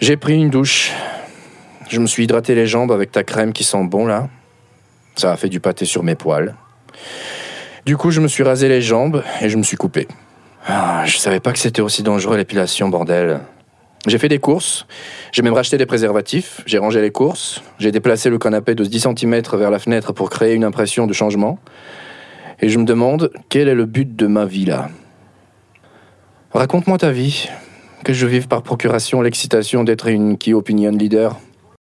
J'ai pris une douche. Je me suis hydraté les jambes avec ta crème qui sent bon là. Ça a fait du pâté sur mes poils. Du coup, je me suis rasé les jambes et je me suis coupé. Ah, je savais pas que c'était aussi dangereux l'épilation, bordel. J'ai fait des courses, j'ai même racheté des préservatifs, j'ai rangé les courses, j'ai déplacé le canapé de 10 cm vers la fenêtre pour créer une impression de changement. Et je me demande quel est le but de ma vie là? Raconte-moi ta vie, que je vive par procuration l'excitation d'être une key opinion leader.